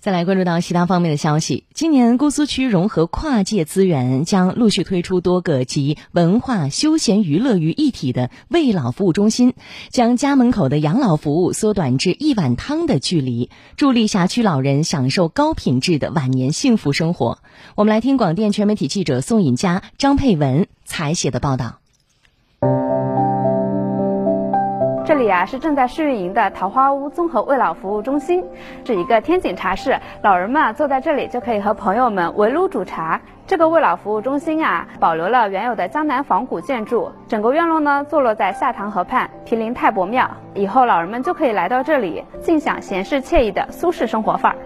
再来关注到其他方面的消息。今年姑苏区融合跨界资源，将陆续推出多个集文化、休闲、娱乐于一体的慰老服务中心，将家门口的养老服务缩短至一碗汤的距离，助力辖区老人享受高品质的晚年幸福生活。我们来听广电全媒体记者宋颖佳、张佩文采写的报道。这里啊是正在试运营的桃花坞综合慰老服务中心，是一个天井茶室，老人们啊坐在这里就可以和朋友们围炉煮茶。这个慰老服务中心啊保留了原有的江南仿古建筑，整个院落呢坐落在下塘河畔，毗邻太伯庙，以后老人们就可以来到这里，尽享闲适惬意的苏式生活范儿。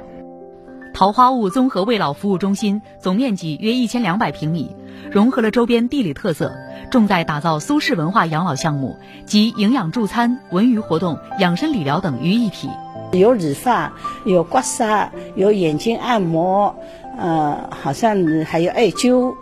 桃花坞综合慰老服务中心总面积约一千两百平米，融合了周边地理特色。重在打造苏式文化养老项目，集营养助餐、文娱活动、养生理疗等于一体。有理发，有刮痧，有眼睛按摩，呃，好像还有艾灸，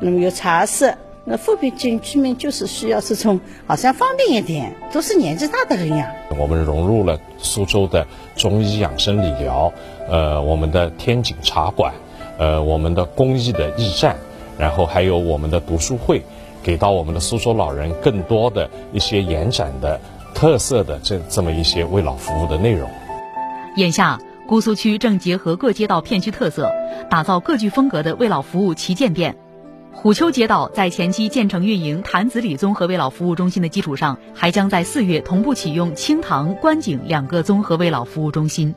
那么有茶室。那富平景区面就是需要这种，好像方便一点，都是年纪大的人呀。我们融入了苏州的中医养生理疗，呃，我们的天井茶馆，呃，我们的公益的驿站，然后还有我们的读书会。给到我们的苏州老人更多的一些延展的特色的这这么一些为老服务的内容。眼下，姑苏区正结合各街道片区特色，打造各具风格的为老服务旗舰店。虎丘街道在前期建成运营潭子里综合慰老服务中心的基础上，还将在四月同步启用清塘、观景两个综合慰老服务中心。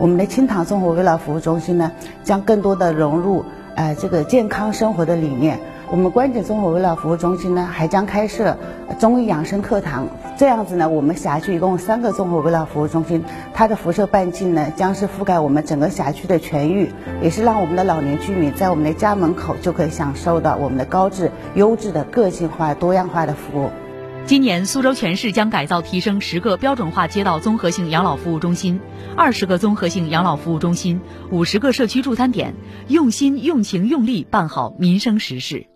我们的清塘综合慰老服务中心呢，将更多的融入呃这个健康生活的理念。我们关节综合慰老服务中心呢，还将开设中医养生课堂。这样子呢，我们辖区一共三个综合慰老服务中心，它的辐射半径呢，将是覆盖我们整个辖区的全域，也是让我们的老年居民在我们的家门口就可以享受到我们的高质、优质的个性化、多样化的服务。今年，苏州全市将改造提升十个标准化街道综合性养老服务中心，二十个综合性养老服务中心，五十个社区助餐点，用心、用情、用力办好民生实事。